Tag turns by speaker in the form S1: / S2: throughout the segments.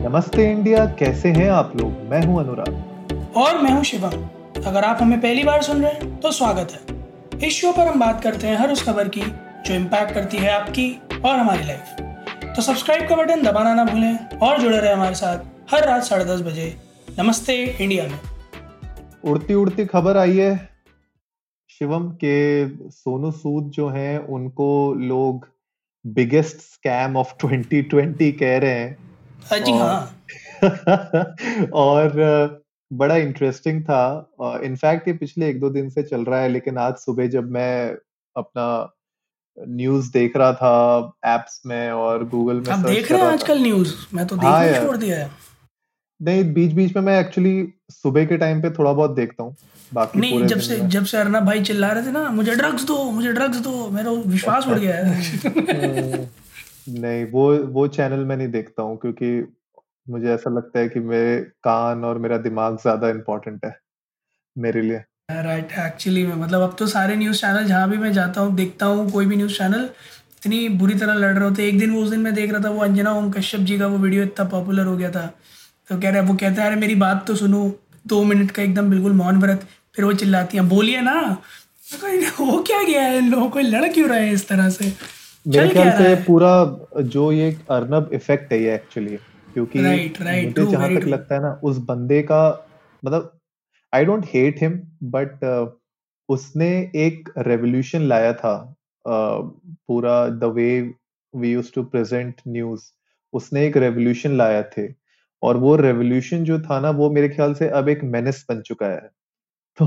S1: नमस्ते इंडिया कैसे हैं आप लोग? मैं हूँ अनुराग।
S2: और मैं हूँ शिवम। अगर आप हमें पहली बार सुन रहे हैं तो स्वागत है। इस शो पर हम बात करते हैं हर उस खबर की जो इम्पैक्ट करती है आपकी और हमारी लाइफ तो सब्सक्राइब का बटन दबाना ना भूलें और जुड़े रहे हमारे साथ हर रात साढ़े दस बजे। नमस्ते इंडिया में।
S1: उड़ती उड़ती खबर आई है शिवम के सोनू सूद जो हैं उनको लोग बिगेस्ट स्कैम ऑफ़ 2020 कह रहे हैं।
S2: जी हाँ।
S1: और बड़ा इंटरेस्टिंग था। इनफैक्ट ये पिछले एक दो दिन से चल रहा है लेकिन आज सुबह जब मैं अपना न्यूज़ देख रहा था एप्स में और गूगल में
S2: आप देख रहे हैं आजकल न्यूज़ मैं तो देखना हाँ छोड़ दिया है।
S1: नहीं बीच बीच में मैं एक्चुअली सुबह के टाइम पे थोड़ा बहुत देखता हूँ
S2: बाकी नहीं जब से जब से अर्नब भाई चिल्ला रहे थे ना मुझे ड्रग्स दो मुझे ड्रग्स दो मेरा विश्वास उड़ गया है।
S1: नहीं, वो वो चैनल मैं नहीं देखता हूँ क्योंकि मुझे ऐसा लगता है कि मेरे कान और मेरा दिमाग ज़्यादा इम्पोर्टेंट है, मेरे लिए।
S2: राइट एक्चुअली में मतलब अब तो सारे न्यूज़ चैनल जहाँ भी मैं जाता हूँ, देखता हूँ, कोई भी न्यूज़ चैनल इतनी बुरी तरह लड़ रहे होते एक दिन वो उस दिन मैं देख रहा था, वो अंजना ओम कश्यप जी का वो वीडियो इतना पॉपुलर हो गया था। तो कह रहे, वो कहते हैं, अरे मेरी बात तो सुनो, दो मिनट का एकदम बिल्कुल मौन व्रत, फिर वो चिल्लाती हैं, बोलिए ना। हो क्या गया है? इन लोगों को लड़ क्यों रहे हैं इस तरह से?
S1: मेरे ख्याल से पूरा जो ये अर्नब इफ़ेक्ट है ये एक्चुअली क्योंकि
S2: right, right,
S1: मुझे जहाँ तक लगता है ना उस बंदे का मतलब I don't hate him but उसने एक रेवोल्यूशन लाया था uh, पूरा the way we use to present news उसने एक रेवोल्यूशन लाया थे और वो रेवोल्यूशन जो था ना वो मेरे ख्याल से अब एक मेनेस बन चुका है। तो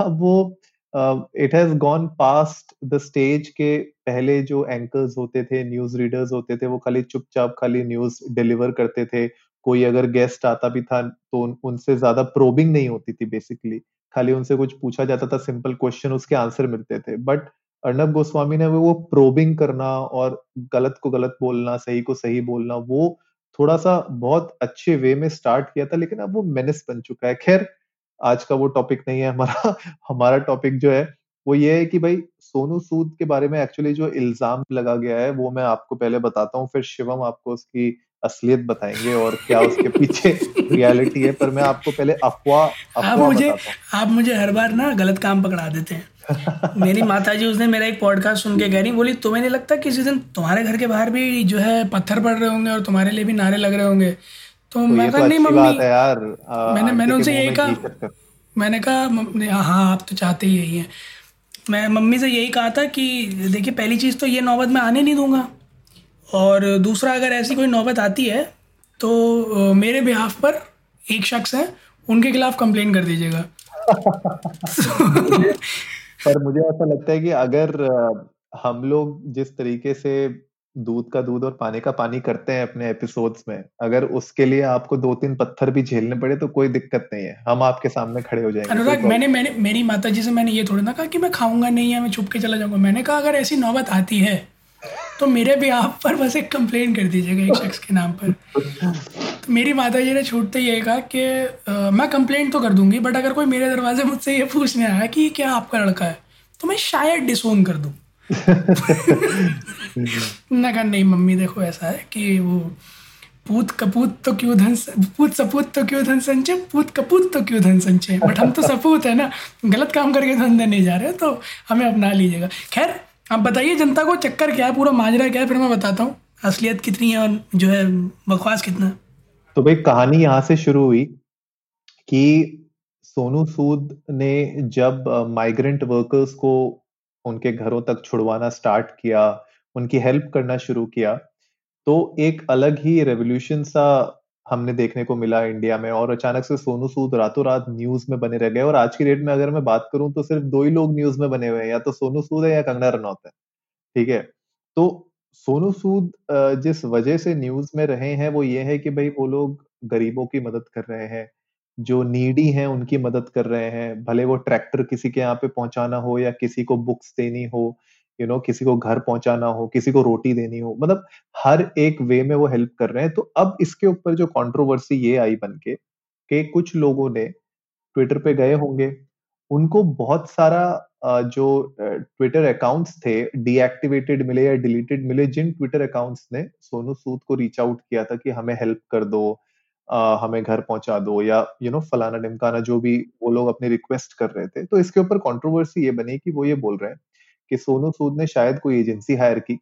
S1: अब वो it has gone past the stage के पहले जो एंकर्स होते थे न्यूज़ रीडर्स होते थे वो खाली चुपचाप खाली न्यूज़ डिलीवर करते थे। कोई अगर गेस्ट आता भी था तो उन, उनसे ज़्यादा प्रोबिंग नहीं होती थी बेसिकली खाली उनसे कुछ पूछा जाता था सिंपल क्वेश्चन उसके आंसर मिलते थे। बट अर्नब गोस्वामी ने वो प्रोबिंग करना और गलत को गलत बोलना सही को सही बोलना वो थोड़ा सा बहुत अच्छे वे में स्टार्ट किया था लेकिन अब वो मेनेस बन चुका है। खैर आज का वो टॉपिक नहीं है हमारा हमारा टॉपिक जो है वो ये है कि भाई सोनू सूद के बारे में एक्चुअली जो इल्ज़ाम लगा गया है वो मैं आपको पहले बताता हूँ फिर शिवम आपको उसकी असलियत बताएँगे और क्या उसके पीछे रियलिटी है पर मैं आपको पहले अफवाह
S2: आप मुझे आप मुझे हर बार ना गलत काम पकड़ा देते हैं। मेरी माता जी उसने मेरा एक पॉडकास्ट सुन के कह रही बोली तुम्हें नहीं लगता किसी दिन तुम्हारे घर के बाहर भी जो है पत्थर पड़ रहे होंगे और तुम्हारे लिए भी नारे लग रहे होंगे? तो, तो मैं कहा तो नहीं मम्मी
S1: यार
S2: मैंने मैंने उनसे यही कहा मैंने कहा हाँ हाँ आप तो चाहते ही यही हैं। मैं मम्मी से यही कहा था कि देखिए पहली चीज़ तो ये नौबत मैं आने नहीं दूँगा। और दूसरा अगर ऐसी कोई नौबत आती है तो मेरे बिहाफ पर एक शख्स है उनके खिलाफ कंप्लेन कर दीजिएगा।
S1: पर मुझे ऐसा लगता है कि अगर हम लोग जिस तरीके से दूध का दूध और पानी का पानी करते हैं अपने एपिसोड्स में। अगर उसके लिए आपको दो तीन पत्थर भी झेलने पड़े तो कोई दिक्कत नहीं है। हम आपके सामने खड़े हो जाएँगे
S2: अनुराग मैंने मैंने मेरी माता जी से मैंने ये थोड़ी ना कहा कि मैं खाऊँगा नहीं है मैं छुप के चला जाऊँगा। मैंने कहा अगर ऐसी नौबत आती है तो मेरे भी आप पर बस एक कंप्लेन कर दीजिएगा एक शख्स के नाम पर। तो मेरी माता जी ने छूटते ये कहा कि मैं कंप्लेंट तो कर दूँगी बट अगर कोई मेरे दरवाजे मुझसे ये पूछने आया कि क्या आपका लड़का है तो मैं शायद डिसोन कर दूँ। ना कहा, नहीं, मम्मी, देखो, ऐसा है कि वो पूत कपूत तो क्यों धन पूत सपूत तो क्यों धन संचय? पूत कपूत तो क्यों धन संचय? बट हम तो सपूत है ना, गलत काम करके धन देने जा रहे हैं तो हमें अपना लीजिएगा। खैर, आप बताइए, जनता को चक्कर क्या है? पूरा माजरा क्या है? फिर मैं बताता हूँ, असलियत कितनी है और जो है, बकवास कितना
S1: तो भाई, कहानी यहाँ से शुरू हुई कि सोनू सूद ने जब माइग्रेंट वर्कर्स को उनके घरों तक छुड़वाना स्टार्ट किया, उनकी हेल्प करना शुरू किया। तो एक अलग ही रेवोल्यूशन सा हमने देखने को मिला इंडिया में और अचानक से सोनू सूद रातों रात न्यूज़ में बने रह गए और आज की डेट में अगर मैं बात करूँ तो सिर्फ़ दो ही लोग न्यूज़ में बने हुए हैं, या तो सोनू सूद है या कंगना रनौत है, ठीक है? तो सोनू सूद जिस वजह से न्यूज़ में रहे हैं वो ये है कि भाई वो लोग गरीबों की मदद कर रहे हैं जो नीडी हैं उनकी मदद कर रहे हैं। भले वो ट्रैक्टर किसी के यहाँ पे पहुंचाना हो या किसी को बुक्स देनी हो यू you नो know, किसी को घर पहुंचाना हो किसी को रोटी देनी हो मतलब हर एक वे में वो हेल्प कर रहे हैं। तो अब इसके ऊपर जो कंट्रोवर्सी ये आई बन के कि कुछ लोगों ने ट्विटर पे गए होंगे। उनको बहुत सारा जो ट्विटर अकाउंट्स थे डीएक्टिवेटेड मिले या डिलीटेड मिले जिन ट्विटर अकाउंट्स ने सोनू सूद को रीच आउट किया था कि हमें हेल्प कर दो हमें घर पहुँचा दो या यू नो फलाना डिमकाना जो भी वो लोग अपनी रिक्वेस्ट कर रहे थे तो इसके ऊपर कंट्रोवर्सी ये बनी कि वो ये बोल रहे हैं कि सोनू सूद ने शायद कोई एजेंसी हायर की,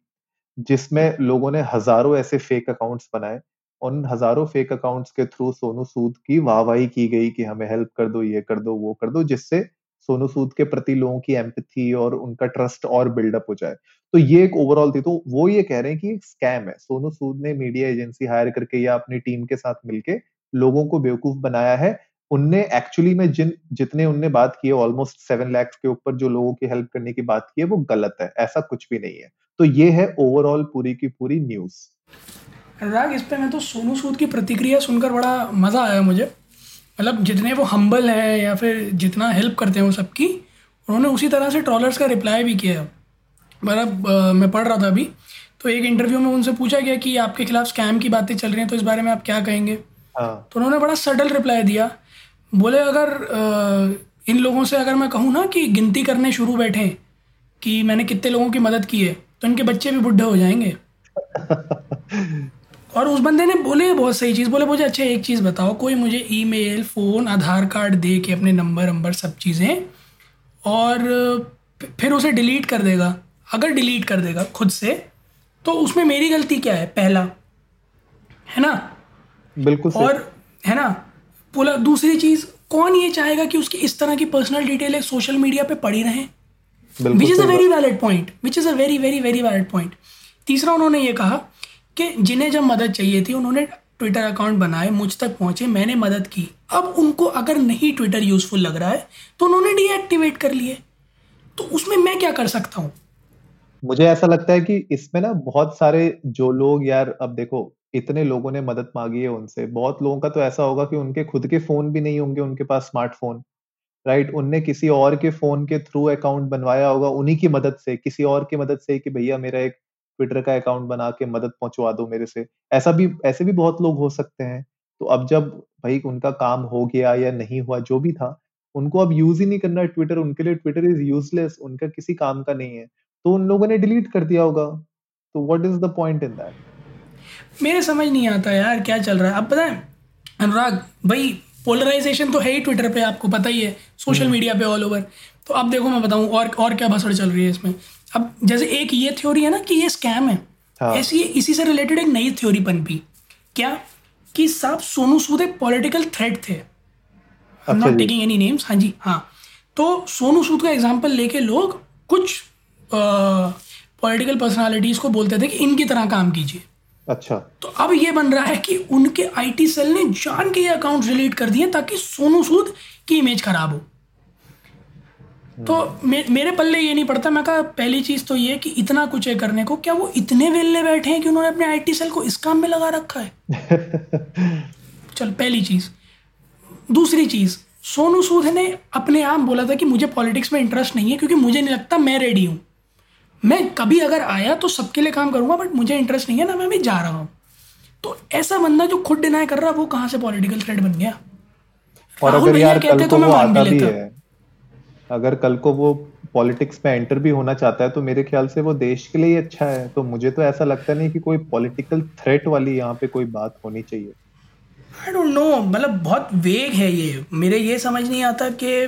S1: जिसमें लोगों ने हज़ारों ऐसे फेक अकाउंट्स बनाए, उन हज़ारों फेक अकाउंट्स के थ्रू सोनू सूद की वाहवाही की गई कि हमें हेल्प कर दो, ये कर दो, वो कर दो, जिससे सोनू सूद के प्रति लोगों की एम्पथी और उनका ट्रस्ट और बिल्डअप हो जाए। तो ये एक ओवरऑल थी तो वो ये कह रहे हैं कि एक स्कैम है। सोनू सूद ने मीडिया एजेंसी हायर करके या अपनी टीम के साथ मिलके लोगों को बेवकूफ़ बनाया है। उनने एक्चुअली में जिन, जितने उनने बात की है ऑलमोस्ट सेवन लैक्स के ऊपर जो लोगों की हेल्प करने की बात की है, वो गलत है, ऐसा कुछ भी नहीं है। तो ये है ओवरऑल पूरी की पूरी न्यूज़
S2: अनुराग, इस पे मैं तो सोनू सूद की प्रतिक्रिया सुनकर बड़ा मज़ा आया मुझे। मतलब जितने वो हम्बल हैं या फिर जितना हेल्प करते हैं वो सबकी, उन्होंने उसी तरह से ट्रॉलर्स का रिप्लाई भी किया। मतलब मैं पढ़ रहा था अभी तो एक इंटरव्यू में उनसे पूछा गया कि आपके खिलाफ स्कैम की बातें चल रही हैं तो इस बारे में आप क्या कहेंगे? हाँ। तो उन्होंने बड़ा सटल रिप्लाई दिया। बोले अगर इन लोगों से अगर मैं कहूँ ना कि गिनती करने शुरू बैठे कि मैंने कितने लोगों की मदद की है तो इनके बच्चे भी बुढ़े हो जाएँगे। और उस बंदे ने बोले बहुत सही चीज़ बोले मुझे अच्छा एक चीज़ बताओ कोई मुझे ईमेल फ़ोन आधार कार्ड दे के अपने नंबर नंबर सब चीज़ें और फिर उसे डिलीट कर देगा। अगर डिलीट कर देगा खुद से तो उसमें मेरी गलती क्या है? पहला है ना?
S1: बिल्कुल
S2: और है ना? बोला दूसरी चीज़ कौन ये चाहेगा कि उसकी इस तरह की पर्सनल डिटेल सोशल मीडिया पे पड़ी रहें? Which is a very valid point which is a very very very valid point तीसरा उन्होंने ये कहा कि जिन्हें जब मदद चाहिए थी उन्होंने ट्विटर अकाउंट बनाए मुझ तक पहुँचे मैंने मदद की। अब उनको अगर नहीं ट्विटर यूजफुल लग रहा है तो उन्होंने डीएक्टिवेट कर लिए। तो उसमें मैं क्या कर सकता हूँ?
S1: मुझे ऐसा लगता है कि इसमें ना बहुत सारे जो लोग यार, अब देखो, इतने लोगों ने मदद मांगी है उनसे। बहुत लोगों का तो ऐसा होगा कि उनके खुद के फ़ोन भी नहीं होंगे, उनके पास स्मार्टफ़ोन, राइट? उनने किसी और के फ़ोन के थ्रू अकाउंट बनवाया होगा उन्हीं की मदद से, किसी और की मदद से कि भैया मेरा एक ट्विटर का अकाउंट बना के मदद पहुंचवा दो मेरे से। ऐसा भी, ऐसे भी बहुत लोग हो सकते हैं। तो अब जब भाई उनका काम हो गया या नहीं हुआ, जो भी था, उनको अब यूज़ ही नहीं करना ट्विटर उनके लिए ट्विटर इज़ यूजलेस उनका किसी काम का नहीं है। तो उन लोगों ने डिलीट कर दिया होगा। तो what is the point in that
S2: मेरे समझ नहीं आता यार क्या चल रहा है? अब पता है अनुराग भाई पोलराइजेशन तो है ही ट्विटर पे आपको पता ही है सोशल मीडिया हम्म। पे ऑल ओवर तो अब देखो मैं बताऊँ और और क्या बसड़ चल रही है इसमें? अब जैसे एक ये थ्योरी है ना कि ये स्कैम है। हाँ. ऐसी इसी से रिलेटेड एक नई थ्योरी पनपी क्या? कि साहब सोनू सूद एक पॉलिटिकल थ्रेट थे। नॉट टेकिंग एनी नेम्स हाँ जी हाँ। तो सोनू सूद का एग्ज़ाम्पल लेके लोग कुछ पॉलिटिकल पर्सनालिटीज को बोलते थे कि इनकी तरह काम कीजिए।
S1: अच्छा।
S2: तो अब ये बन रहा है कि उनके आईटी सेल ने जान के ये अकाउंट डिलीट कर दिए ताकि सोनू सूद की इमेज खराब हो। तो मे, मेरे पल्ले ये नहीं पड़ता। मैं कहा पहली चीज़ तो ये कि इतना कुछ है करने को क्या वो इतने वेले बैठे हैं कि उन्होंने अपने आईटी सेल को इस काम में लगा रखा है? चल पहली चीज़। दूसरी चीज़ सोनू सूद ने अपने आप बोला था कि मुझे पॉलिटिक्स में इंटरेस्ट नहीं है क्योंकि मुझे नहीं लगता मैं रेडी हूँ। मैं कभी अगर आया तो सबके लिए काम करूँगा बट मुझे इंटरेस्ट नहीं है ना मैं भी जा रहा हूँ। तो ऐसा बंदा जो खुद डिनाई कर रहा है वो कहाँ से पॉलिटिकल थ्रेड बन गया?
S1: और अगर यार कल को तो वो आता भी है। अगर कल को वो पॉलिटिक्स में एंटर भी होना चाहता है तो मेरे ख्याल से वो देश के लिए ही अच्छा है। तो मुझे तो ऐसा लगता नहीं कि कोई पॉलिटिकल थ्रेट वाली यहाँ पे कोई बात होनी चाहिए।
S2: आई डोंट नो मतलब बहुत वेग है ये। मेरे ये समझ नहीं आता कि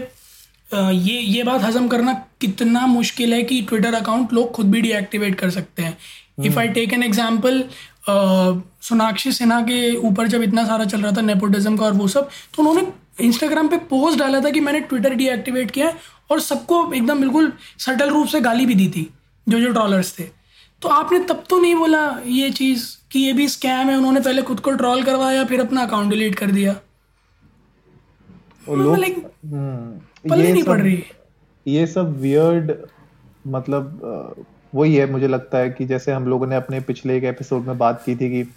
S2: ये ये बात हजम करना कितना मुश्किल है कि ट्विटर अकाउंट लोग खुद भी डीएक्टिवेट कर सकते हैं। If I take an example Sonakshi Sinha के ऊपर जब इतना सारा चल रहा था नेपोटिज्म का और वो सब तो उन्होंने इंस्टाग्राम पे पोस्ट डाला था कि मैंने ट्विटर डीएक्टिवेट किया है और सबको एकदम बिल्कुल सटल रूप से गाली भी दी थी जो जो ट्रॉलर्स थे। तो आपने तब तो नहीं बोला ये चीज़ कि ये भी स्कैम है उन्होंने पहले खुद को ट्रॉल करवाया फिर अपना अकाउंट डिलीट कर दिया?
S1: पल्ले नहीं पड़ रही। ये सब वियर्ड मतलब वही है मुझे लगता है कि जैसे हम लोगों ने अपने पिछले एक एपिसोड में बात की थी कि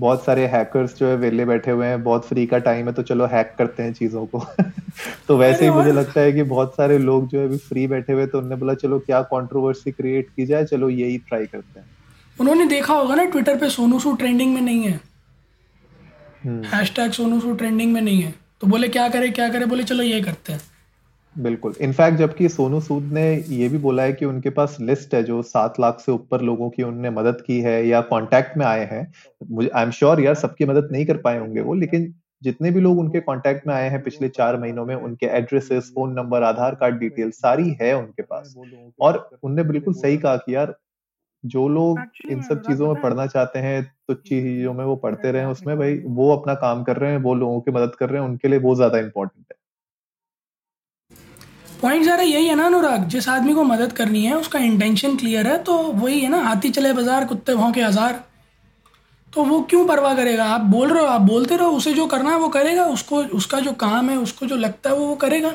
S1: बहुत सारे हैकर्स जो है वेले बैठे हुए हैं बहुत फ्री का टाइम है तो चलो हैक करते हैं चीज़ों को। तो वैसे ही मुझे लगता है कि बहुत सारे लोग जो है अभी फ्री बैठे हुए तो उन्होंने बोला चलो क्या कंट्रोवर्सी क्रिएट की जाए? चलो यही ट्राई करते हैं.
S2: उन्होंने देखा होगा ना ट्विटर पे सोनू सू ट्रेंडिंग में नहीं है। हैशटैग हम्म। सोनू सू ट्रेंडिंग में नहीं है। तो बोले क्या करे क्या करे? बोले चलो ये करते हैं।
S1: बिल्कुल। इनफैक्ट जबकि सोनू सूद ने ये भी बोला है कि उनके पास लिस्ट है जो सात लाख से ऊपर लोगों की उनने मदद की है या कांटेक्ट में आए हैं। मुझे आई एम श्योर यार सबकी मदद नहीं कर पाए होंगे वो लेकिन जितने भी लोग उनके कांटेक्ट में आए हैं पिछले चार महीनों में उनके addresses phone number Aadhaar card detail सारी है उनके पास। और उनने बिल्कुल सही कहा कि यार जो लोग इन सब चीज़ों में पढ़ना चाहते हैं तो चीज़ों में वो पढ़ते रहे उसमें भाई वो अपना काम कर रहे हैं वो लोगों की मदद कर रहे हैं उनके लिए वो ज़्यादा इंपॉर्टेंट है।
S2: पॉइंट ज़रा यही है ना अनुराग जिस आदमी को मदद करनी है उसका इंटेंशन क्लियर है तो वही है ना हाथी चले बाज़ार कुत्ते भौंके हज़ार। तो वो क्यों परवाह करेगा? आप बोल रहे हो आप बोलते रहो उसे जो करना है वो करेगा उसको उसका जो काम है उसको जो लगता है वो वो करेगा।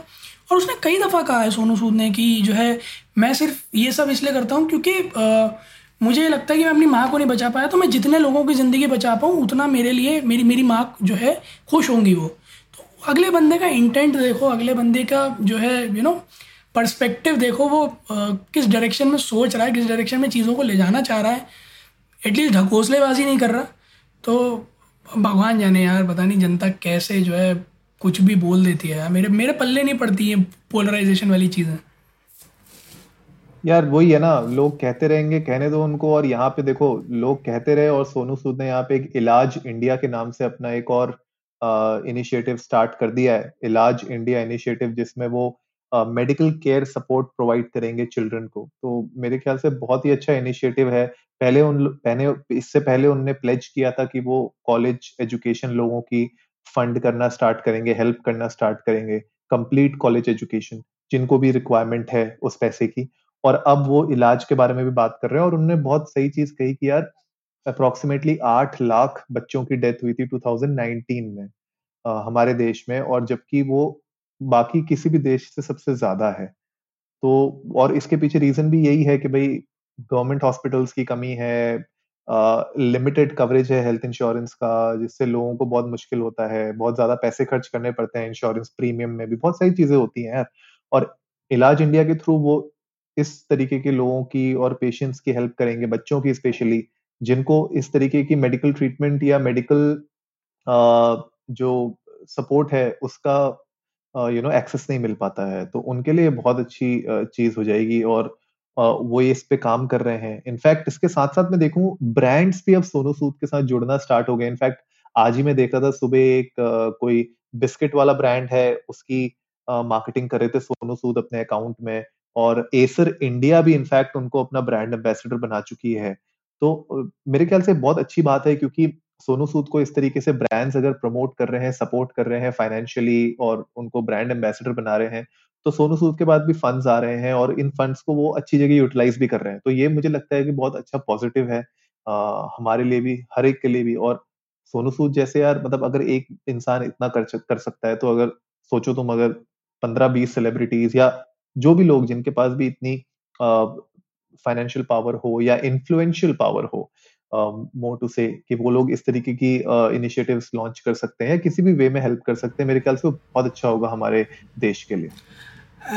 S2: और उसने कई दफ़ा कहा है सोनू सूद ने कि जो है मैं सिर्फ़ ये सब इसलिए करता हूँ क्योंकि अ, मुझे ये लगता है कि मैं अपनी माँ को नहीं बचा पाया तो मैं जितने लोगों की ज़िंदगी बचा पाऊँ उतना मेरे लिए मेरी मेरी माँ जो है खुश होंगी वो। अगले बंदे का इंटेंट देखो अगले बंदे का जो है यू नो पर्सपेक्टिव देखो वो अ, किस डायरेक्शन में सोच रहा है किस डायरेक्शन में चीज़ों को ले जाना चाह रहा है। एटलीस्ट ढकोसलेबाजी नहीं कर रहा। तो भगवान जाने यार पता नहीं जनता कैसे जो है कुछ भी बोल देती है मेरे मेरे पल्ले नहीं पड़ती है पोलराइजेशन वाली चीज़ें।
S1: यार वही है ना लोग कहते रहेंगे कहने दो उनको और यहाँ पे देखो लोग कहते रहे और सोनू सूद ने यहाँ पे एक इलाज इंडिया के नाम से अपना एक और इनिशिएटिव स्टार्ट कर दिया है, इलाज इंडिया इनिशिएटिव जिसमें वो मेडिकल केयर सपोर्ट प्रोवाइड करेंगे चिल्ड्रन को। तो मेरे ख्याल से बहुत ही अच्छा इनिशिएटिव है। पहले उन पहले इससे पहले उनने प्लेज किया था कि वो कॉलेज एजुकेशन लोगों की फंड करना स्टार्ट करेंगे हेल्प करना स्टार्ट करेंगे कंप्लीट कॉलेज एजुकेशन जिनको भी रिक्वायरमेंट है उस पैसे की। और अब वो इलाज के बारे में भी बात कर रहे हैं और उन्होंने बहुत सही चीज़ कही कि यार अप्रोक्सीमेटली आठ लाख बच्चों की डेथ हुई थी 2019 में अ, हमारे देश में और जबकि वो बाकी किसी भी देश से सबसे ज़्यादा है। तो और इसके पीछे रीजन भी यही है कि भाई गवर्नमेंट हॉस्पिटल्स की कमी है लिमिटेड कवरेज है हेल्थ इंश्योरेंस का जिससे लोगों को बहुत मुश्किल होता है बहुत ज़्यादा पैसे खर्च करने पड़ते हैं इंश्योरेंस प्रीमियम में भी बहुत सारी चीज़ें होती हैं और इलाज इंडिया के थ्रू वो इस तरीके के लोगों की और पेशेंट्स की हेल्प करेंगे बच्चों की स्पेशली जिनको इस तरीके की मेडिकल ट्रीटमेंट या मेडिकल जो सपोर्ट है, उसका यू नो एक्सेस नहीं मिल पाता है। तो उनके लिए बहुत अच्छी चीज़ हो जाएगी और वो ये इस पे काम कर रहे हैं। इनफैक्ट इसके साथ साथ मैं देखूँ ब्रांड्स भी अब सोनू सूद के साथ जुड़ना स्टार्ट हो गए। इनफैक्ट आज ही मैं देख रहा था, सुबह एक कोई बिस्किट वाला ब्रांड है, उसकी मार्केटिंग कर रहे थे सोनू सूद अपने अकाउंट में और एसर इंडिया भी इनफैक्ट उनको अपना ब्रांड एम्बेसडर बना चुकी है। तो मेरे ख्याल से बहुत अच्छी बात है क्योंकि सोनू सूद को इस तरीके से ब्रांड्स अगर प्रमोट कर रहे हैं सपोर्ट कर रहे हैं फाइनेंशियली और उनको ब्रांड एम्बेसडर बना रहे हैं तो सोनू सूद के बाद भी फंड्स आ रहे हैं और इन फंड्स को वो अच्छी जगह यूटिलाइज भी कर रहे हैं। तो ये मुझे लगता है कि बहुत अच्छा पॉजिटिव है आ, हमारे लिए भी हर एक के लिए भी और सोनू सूद जैसे यार मतलब अगर एक इंसान इतना कर कर सकता है तो अगर सोचो तुम अगर पंद्रह बीस सेलिब्रिटीज या जो भी लोग जिनके पास भी इतनी फाइनेंशियल पावर हो या इन्फ्लुएंशियल पावर हो मोर टू से कि वो लोग इस तरीके की इनिशिएटिव्स uh, लॉन्च कर सकते हैं किसी भी वे में हेल्प कर सकते हैं। मेरे ख्याल से वो बहुत अच्छा होगा हमारे देश के लिए।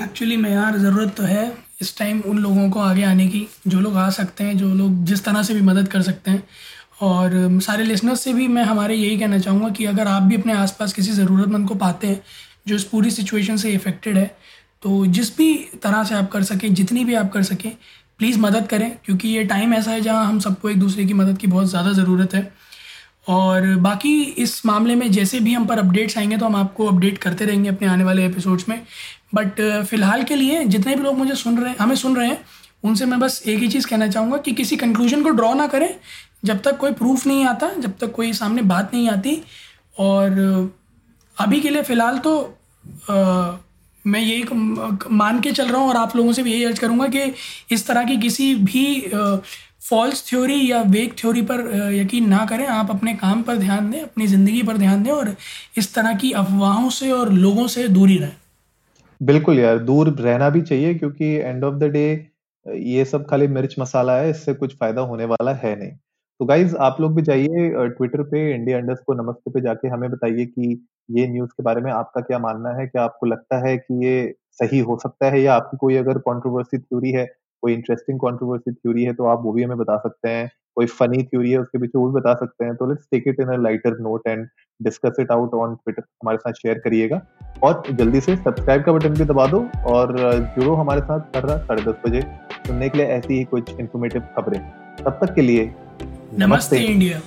S2: एक्चुअली में यार ज़रूरत तो है इस टाइम उन लोगों को आगे आने की जो लोग आ सकते हैं जो लोग जिस तरह से भी मदद कर सकते हैं। और सारे लिसनर्स से भी मैं हमारे यही कहना चाहूँगा कि अगर आप भी अपने आसपास किसी ज़रूरतमंद को पाते हैं जो इस पूरी सिचुएशन से इफ़ेक्टेड है तो जिस भी तरह से आप कर सकें जितनी भी आप कर सकें प्लीज़ मदद करें क्योंकि ये टाइम ऐसा है जहाँ हम सबको एक दूसरे की मदद की बहुत ज़्यादा ज़रूरत है। और बाकी इस मामले में जैसे भी हम पर अपडेट्स आएँगे तो हम आपको अपडेट करते रहेंगे अपने आने वाले एपिसोड्स में। बट फ़िलहाल के लिए जितने भी लोग मुझे सुन रहे हैं हमें सुन रहे हैं उनसे मैं बस एक ही चीज़ कहना चाहूँगा कि किसी कंक्लूजन को ड्रॉ ना करें। जब तक कोई प्रूफ नहीं आता जब तक कोई सामने बात नहीं आती। और अभी के लिए फ़िलहाल तो अ, मैं यही मान के चल रहा हूँ और आप लोगों से भी यही अर्ज़ करूँगा कि इस तरह की किसी भी फॉल्स थ्योरी या वेक थ्योरी पर यकीन ना करें। आप अपने काम पर ध्यान दें, अपनी ज़िंदगी पर ध्यान दें और इस तरह की अफवाहों से और लोगों से दूरी रहें।
S1: बिल्कुल यार, दूर रहना भी चाहिए क्योंकि एंड ऑफ़ द डे ये सब खाली मिर्च मसाला है, इससे कुछ फ़ायदा होने वाला है नहीं। तो गाइज़ आप लोग भी जाइए ट्विटर पे इंडिया अंडर्स को नमस्ते पे जाके हमें बताइए कि ये न्यूज़ के बारे में आपका क्या मानना है? क्या आपको लगता है कि ये सही हो सकता है या आपकी कोई अगर कंट्रोवर्सी थ्योरी है कोई इंटरेस्टिंग कंट्रोवर्सी थ्योरी है तो आप वो भी हमें बता सकते हैं। कोई फनी थ्योरी है उसके पीछे वो भी बता सकते हैं। तो let's take it in a lighter note and discuss it out on Twitter हमारे साथ शेयर करिएगा। और जल्दी से सब्सक्राइब का बटन भी दबा दो और जुड़ो हमारे साथ कर रहा साढ़े दस बजे सुनने के लिए ऐसी ही कुछ इन्फॉर्मेटिव खबरें। तब तक के लिए नमस्ते,
S2: नमस्ते। इंडिया।